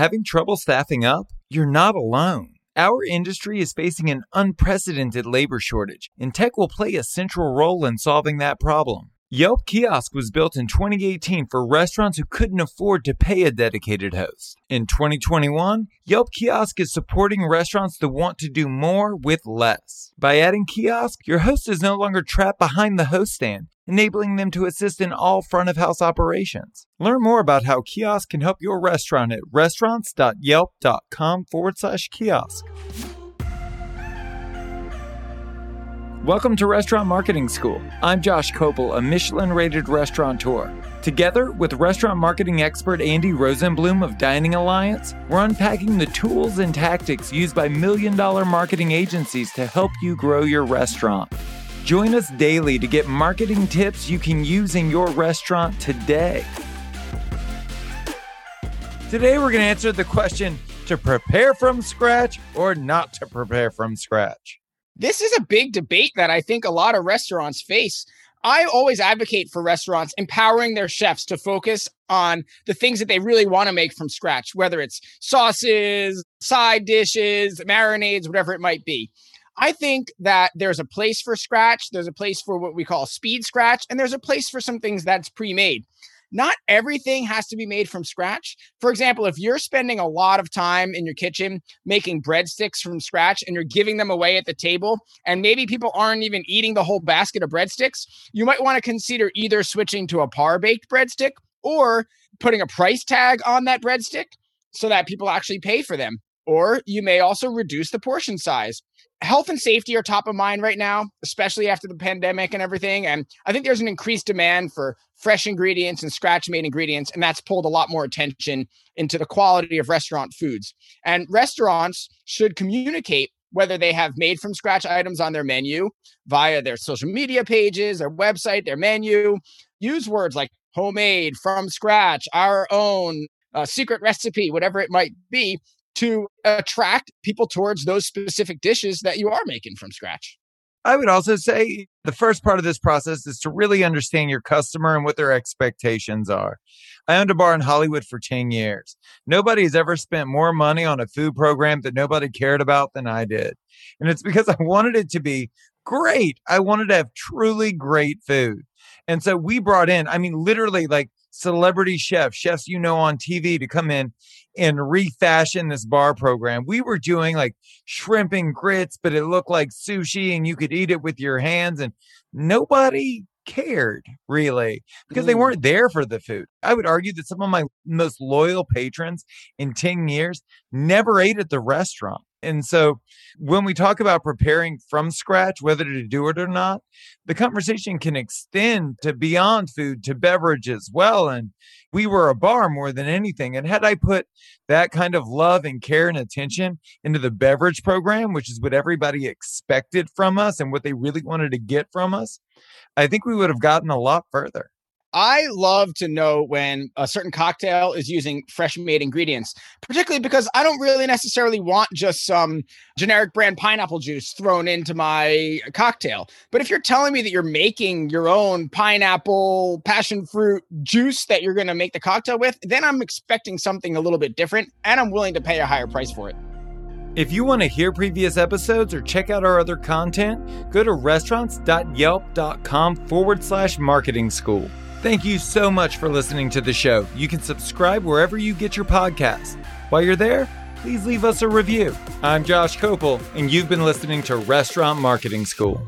Having trouble staffing up? You're not alone. Our industry is facing an unprecedented labor shortage, and tech will play a central role in solving that problem. Yelp Kiosk was built in 2018 for restaurants who couldn't afford to pay a dedicated host. In 2021, Yelp Kiosk is supporting restaurants that want to do more with less. By adding Kiosk, your host is no longer trapped behind the host stand, enabling them to assist in all front of house operations. Learn more about how Kiosk can help your restaurant at restaurants.yelp.com forward slash kiosk. Welcome to Restaurant Marketing School. I'm Josh Kopel, a Michelin rated restaurateur. Together with restaurant marketing expert Andy Rosenblum of Dining Alliance, we're unpacking the tools and tactics used by million dollar marketing agencies to help you grow your restaurant. Join us daily to get marketing tips you can use in your restaurant today. Today, we're going to answer the question to prepare from scratch or not to prepare from scratch. This is a big debate that I think a lot of restaurants face. I always advocate for restaurants empowering their chefs to focus on the things that they really want to make from scratch, whether it's sauces, side dishes, marinades, whatever it might be. I think that there's a place for scratch, there's a place for what we call speed scratch, and there's a place for some things that's pre made not everything has to be made from scratch. For example, if you're spending a lot of time in your kitchen making breadsticks from scratch and you're giving them away at the table, and maybe people aren't even eating the whole basket of breadsticks, you might want to consider either switching to a par baked breadstick or putting a price tag on that breadstick so that people actually pay for them. Or you may also reduce the portion size health and safety are top of mind right now, especially after the pandemic and everything. And I think there's an increased demand for fresh ingredients and scratch made ingredients. And that's pulled a lot more attention into the quality of restaurant foods. And restaurants should communicate whether they have made from scratch items on their menu via their social media pages, their website, their menu. Use words like homemade, from scratch, our own, uh, secret recipe, whatever it might be, to attract people towards those specific dishes that you are making from scratch. I would also say the first part of this process is to really understand your customer and what their expectations are. I owned a bar in Hollywood for 10 years. Nobody has ever spent more money on a food program that nobody cared about than I did. And it's because I wanted it to be great. I wanted to have truly great food. And so we brought in, I mean, literally like celebrity chefs, chefs you know on TV to come in and refashion this bar program. We were doing like shrimp and grits, but it looked like sushi and you could eat it with your hands and nobody cared really because they mm. weren't there for the food. I would argue that some of my most loyal patrons in 10 years never ate at the restaurant. And so when we talk about preparing from scratch, whether to do it or not, the conversation can extend to beyond food to beverage as well. And we were a bar more than anything. And had I put that kind of love and care and attention into the beverage program, which is what everybody expected from us and what they really wanted to get from us, I think we would have gotten a lot further. I love to know when a certain cocktail is using fresh made ingredients, particularly because I don't really necessarily want just some generic brand pineapple juice thrown into my cocktail. But if you're telling me that you're making your own pineapple passion fruit juice that you're going to make the cocktail with, then I'm expecting something a little bit different and I'm willing to pay a higher price for it. If you want to hear previous episodes or check out our other content, go to restaurants.yelp.com forward slash marketing school. Thank you so much for listening to the show. You can subscribe wherever you get your podcasts. While you're there, please leave us a review. I'm Josh Kopel, and you've been listening to Restaurant Marketing School.